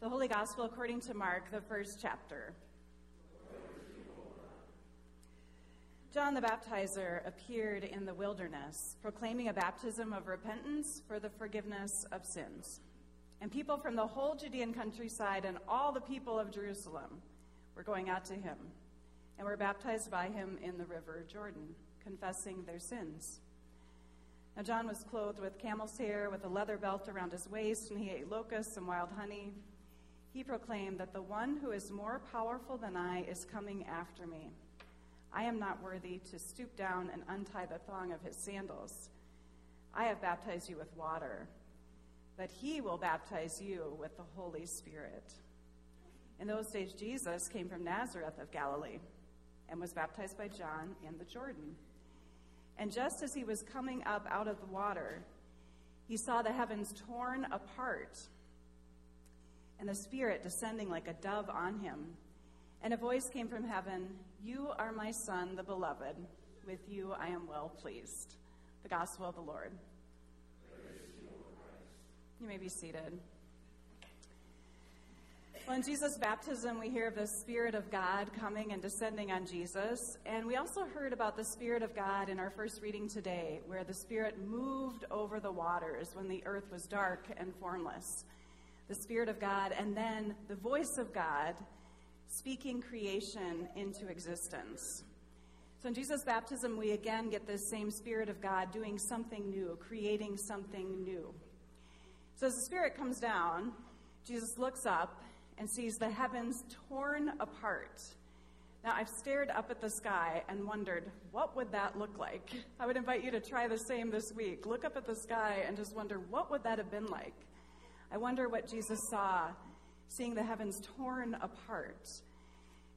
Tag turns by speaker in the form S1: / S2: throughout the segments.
S1: The Holy Gospel according to Mark, the first chapter. John the Baptizer appeared in the wilderness, proclaiming a baptism of repentance for the forgiveness of sins. And people from the whole Judean countryside and all the people of Jerusalem were going out to him and were baptized by him in the river Jordan, confessing their sins. Now, John was clothed with camel's hair, with a leather belt around his waist, and he ate locusts and wild honey. He proclaimed that the one who is more powerful than I is coming after me. I am not worthy to stoop down and untie the thong of his sandals. I have baptized you with water, but he will baptize you with the Holy Spirit. In those days, Jesus came from Nazareth of Galilee and was baptized by John in the Jordan. And just as he was coming up out of the water, he saw the heavens torn apart and the Spirit descending like a dove on him. And a voice came from heaven You are my Son, the beloved. With you I am well pleased. The Gospel of the Lord. You may be seated. Well, in Jesus' baptism, we hear of the Spirit of God coming and descending on Jesus. And we also heard about the Spirit of God in our first reading today, where the Spirit moved over the waters when the earth was dark and formless. The Spirit of God, and then the voice of God speaking creation into existence. So in Jesus' baptism, we again get this same Spirit of God doing something new, creating something new. So as the Spirit comes down, Jesus looks up and sees the heavens torn apart. Now, I've stared up at the sky and wondered, what would that look like? I would invite you to try the same this week. Look up at the sky and just wonder, what would that have been like? I wonder what Jesus saw, seeing the heavens torn apart.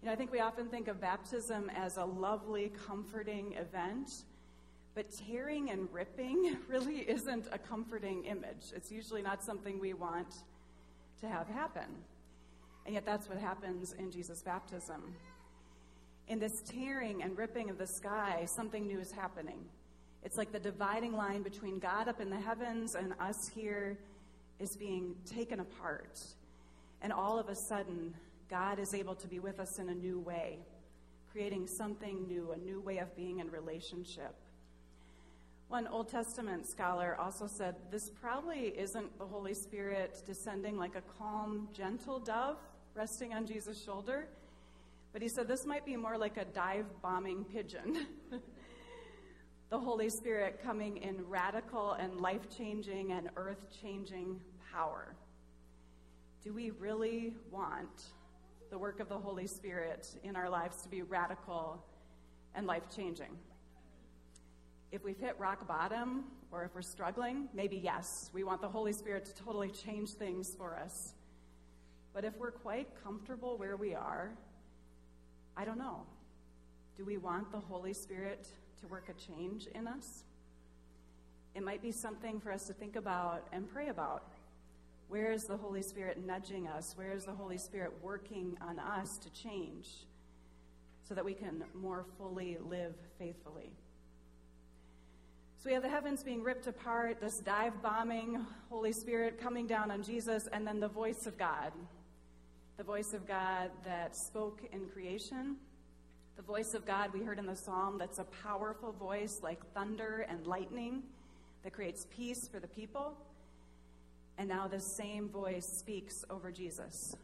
S1: You know, I think we often think of baptism as a lovely, comforting event, but tearing and ripping really isn't a comforting image. It's usually not something we want to have happen. And yet, that's what happens in Jesus' baptism. In this tearing and ripping of the sky, something new is happening. It's like the dividing line between God up in the heavens and us here is being taken apart. And all of a sudden, God is able to be with us in a new way, creating something new, a new way of being in relationship. One Old Testament scholar also said this probably isn't the Holy Spirit descending like a calm, gentle dove resting on Jesus' shoulder. But he said this might be more like a dive bombing pigeon. the Holy Spirit coming in radical and life changing and earth changing power. Do we really want the work of the Holy Spirit in our lives to be radical and life changing? If we've hit rock bottom or if we're struggling, maybe yes, we want the Holy Spirit to totally change things for us. But if we're quite comfortable where we are, I don't know. Do we want the Holy Spirit to work a change in us? It might be something for us to think about and pray about. Where is the Holy Spirit nudging us? Where is the Holy Spirit working on us to change so that we can more fully live faithfully? So we have the heavens being ripped apart, this dive bombing Holy Spirit coming down on Jesus, and then the voice of God the voice of God that spoke in creation, the voice of God we heard in the psalm that's a powerful voice like thunder and lightning that creates peace for the people. And now the same voice speaks over Jesus,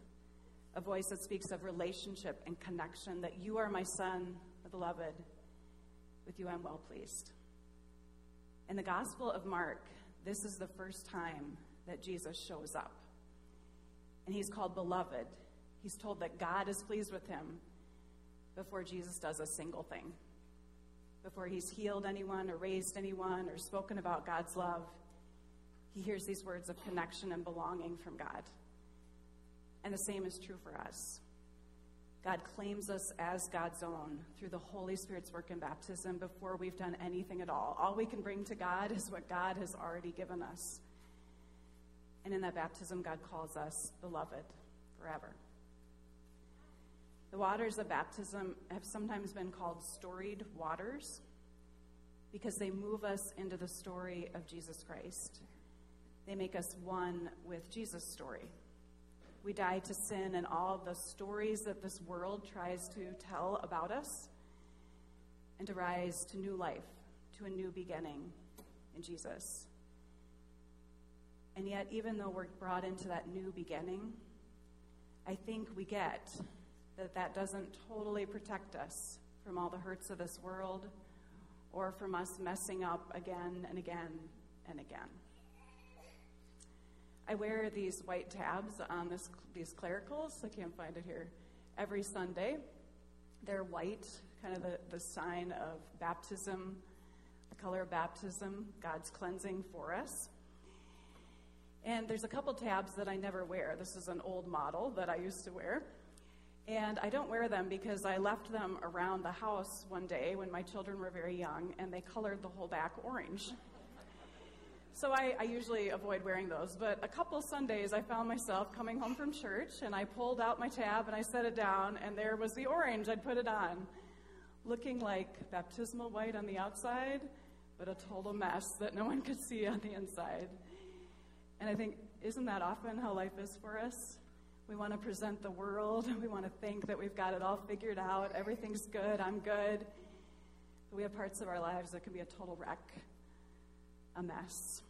S1: a voice that speaks of relationship and connection that you are my son, beloved. With you I'm well pleased. In the Gospel of Mark, this is the first time that Jesus shows up and he's called beloved. He's told that God is pleased with him before Jesus does a single thing. Before he's healed anyone or raised anyone or spoken about God's love, he hears these words of connection and belonging from God. And the same is true for us. God claims us as God's own through the Holy Spirit's work in baptism before we've done anything at all. All we can bring to God is what God has already given us. And in that baptism, God calls us beloved forever. The waters of baptism have sometimes been called storied waters because they move us into the story of Jesus Christ. They make us one with Jesus' story. We die to sin and all the stories that this world tries to tell about us, and to rise to new life, to a new beginning in Jesus. And yet, even though we're brought into that new beginning, I think we get that that doesn't totally protect us from all the hurts of this world or from us messing up again and again and again. I wear these white tabs on this, these clericals. I can't find it here. Every Sunday, they're white, kind of the, the sign of baptism, the color of baptism, God's cleansing for us. And there's a couple tabs that I never wear. This is an old model that I used to wear. And I don't wear them because I left them around the house one day when my children were very young and they colored the whole back orange. So I, I, usually avoid wearing those. But a couple Sundays, I found myself coming home from church and I pulled out my tab and I set it down, and there was the orange. I'd put it on, looking like baptismal white on the outside, but a total mess that no one could see on the inside. And I think, isn't that often how life is for us? We want to present the world. We want to think that we've got it all figured out. Everything's good. I'm good. But we have parts of our lives that can be a total wreck, a mess.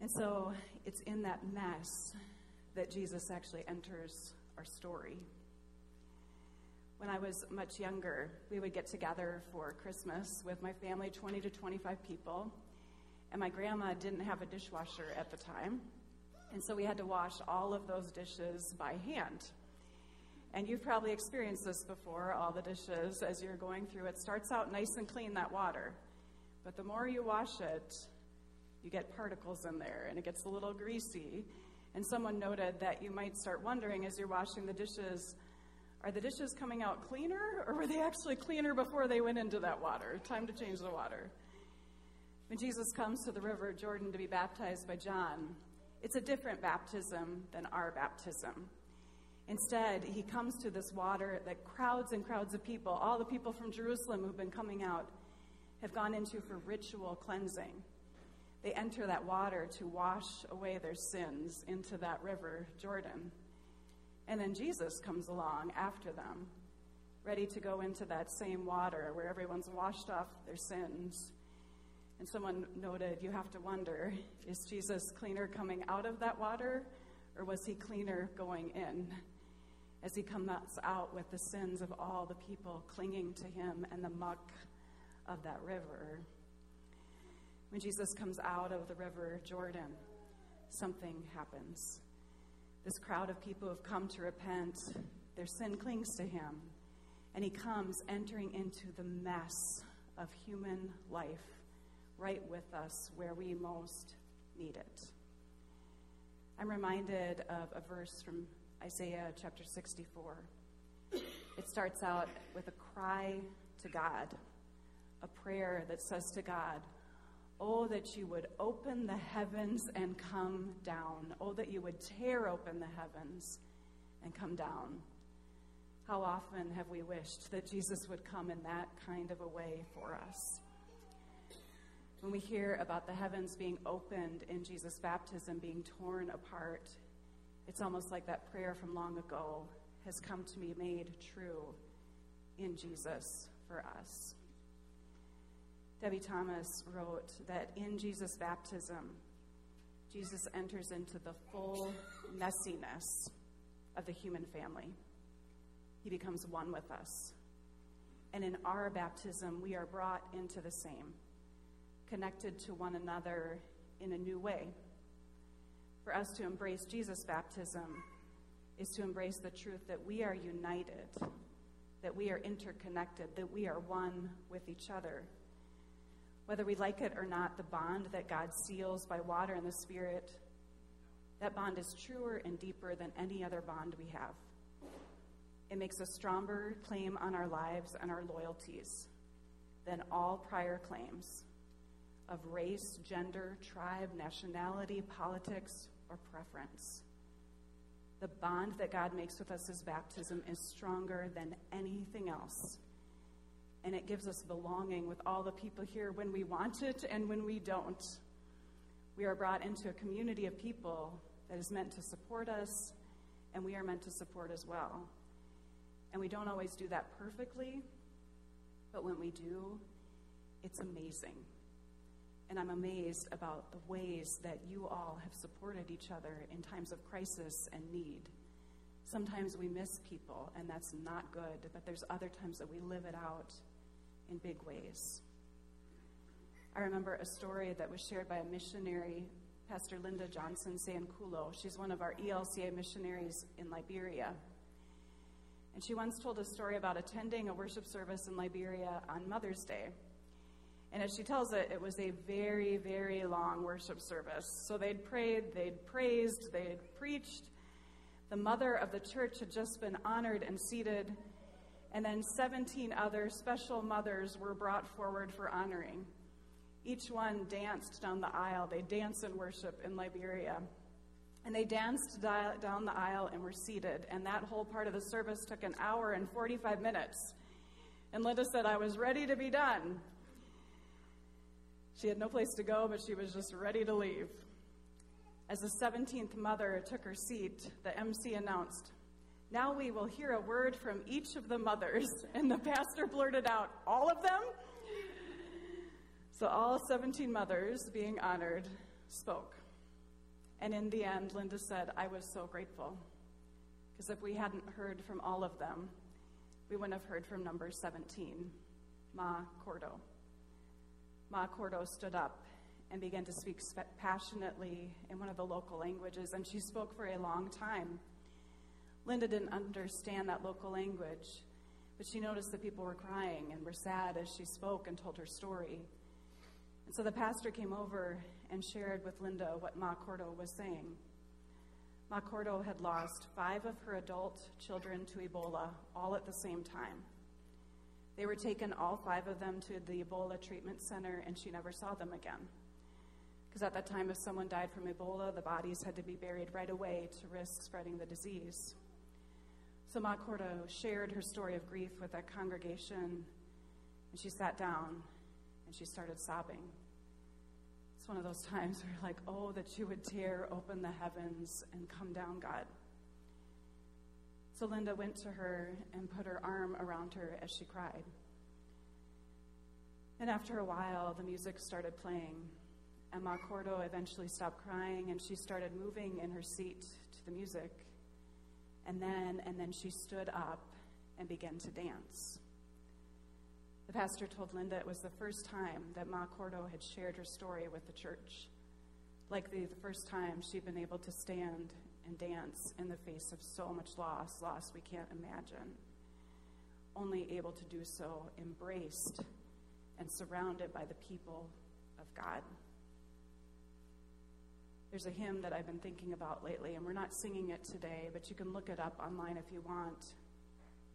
S1: And so it's in that mess that Jesus actually enters our story. When I was much younger, we would get together for Christmas with my family, 20 to 25 people and my grandma didn't have a dishwasher at the time. And so we had to wash all of those dishes by hand. And you've probably experienced this before, all the dishes as you're going through. It starts out nice and clean, that water. But the more you wash it, you get particles in there and it gets a little greasy. And someone noted that you might start wondering as you're washing the dishes are the dishes coming out cleaner or were they actually cleaner before they went into that water? Time to change the water. When Jesus comes to the river Jordan to be baptized by John, it's a different baptism than our baptism. Instead, he comes to this water that crowds and crowds of people, all the people from Jerusalem who've been coming out, have gone into for ritual cleansing. They enter that water to wash away their sins into that river, Jordan. And then Jesus comes along after them, ready to go into that same water where everyone's washed off their sins and someone noted, you have to wonder is Jesus cleaner coming out of that water, or was he cleaner going in? As he comes out with the sins of all the people clinging to him and the muck of that river. When Jesus comes out of the river Jordan, something happens. This crowd of people have come to repent, their sin clings to him, and he comes entering into the mess of human life right with us where we most need it. I'm reminded of a verse from Isaiah chapter 64. It starts out with a cry to God, a prayer that says to God, Oh, that you would open the heavens and come down. Oh, that you would tear open the heavens and come down. How often have we wished that Jesus would come in that kind of a way for us? When we hear about the heavens being opened in Jesus' baptism being torn apart, it's almost like that prayer from long ago has come to be made true in Jesus for us. Debie Thomas wrote that in Jesus' baptism, Jesus enters into the full messiness of the human family. He becomes one with us. And in our baptism, we are brought into the same connected to one another in a new way. For us to embrace Jesus' baptism is to embrace the truth that we are united, that we are interconnected, that we are one with each other. Whether we like it or not, the bond that God seals by water and the Spirit, that bond is truer and deeper than any other bond we have. It makes a stronger claim on our lives and our loyalties than all prior claims of race, gender, tribe, nationality, politics, or preference. The bond that God makes with us as baptism is stronger than anything else. And it gives us belonging with all the people here when we want it and when we don't. We are brought into a community of people that is meant to support us, and we are meant to support as well. And we don't always do that perfectly, but when we do, it's amazing. And I'm amazed about the ways that you all have supported each other in times of crisis and need. Sometimes we miss people, and that's not good, but there's other times that we live it out in big ways. I remember a story that was shared by a missionary, Pastor Linda Johnson Seyenkulo. She's one of our ELCA missionaries in Liberia. And she once told a story about attending a worship service in Liberia on Mother's Day. And as she tells it, it was a very, very long worship service. So they'd prayed, they'd praised, they'd preached. The mother of the church had just been honored and seated, and then 17 other special mothers were brought forward for honoring. Each one danced down the aisle. They dance in worship in Liberia. And they danced down the aisle and were seated. And that whole part of the service took an hour and 45 minutes. And Linda said, I was ready to be done. She had no place to go, but she was just ready to leave. As the 17th mother took her seat, the MC announced, Now we will hear a word from each of the mothers. And the pastor blurted out, All of them? So all 17 mothers being honored spoke. And in the end, Linda said, I was so grateful. Because if we hadn't heard from all of them, we wouldn't have heard from number 17, Ma Cordo. Ma Cordo stood up and began to speak passionately in one of the local languages, and she spoke for a long time. Linda didn't understand that local language, but she noticed that people were crying and were sad as she spoke and told her story. And so the pastor came over and shared with Linda what Ma Cordo was saying. Ma Cordo had lost five of her adult children to Ebola all at the same time. They were taken, all five of them, to the Ebola treatment center, and she never saw them again. Because at that time, if someone died from Ebola, the bodies had to be buried right away to risk spreading the disease. So Ma Cordo shared her story of grief with that congregation, and she sat down and she started sobbing. It's one of those times where you're like, oh, that you would tear open the heavens and come down, God. So Linda went to her and put her arm around her as she cried. And after a while, the music started playing. And Ma Cordo eventually stopped crying and she started moving in her seat to the music. And then, and then she stood up and began to dance. The pastor told Linda it was the first time that Ma Cordo had shared her story with the church. Likely the first time she'd been able to stand and dance in the face of so much loss, loss we can't imagine. Only able to do so embraced and surrounded by the people of God. There's a hymn that I've been thinking about lately, and we're not singing it today, but you can look it up online if you want.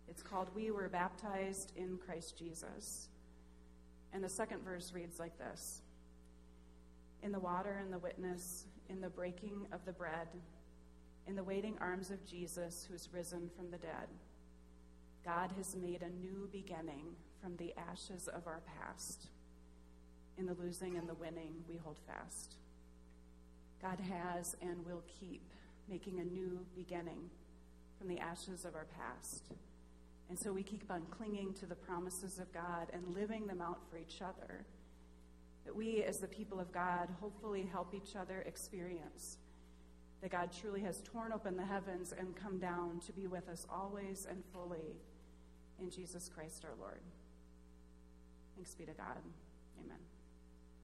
S1: It's called We Were Baptized in Christ Jesus. And the second verse reads like this In the water and the witness, in the breaking of the bread, in the waiting arms of Jesus who's risen from the dead. God has made a new beginning from the ashes of our past. In the losing and the winning, we hold fast. God has and will keep making a new beginning from the ashes of our past. And so we keep on clinging to the promises of God and living them out for each other. That we, as the people of God, hopefully help each other experience that God truly has torn open the heavens and come down to be with us always and fully in Jesus Christ our Lord. Thanks be to God. Amen.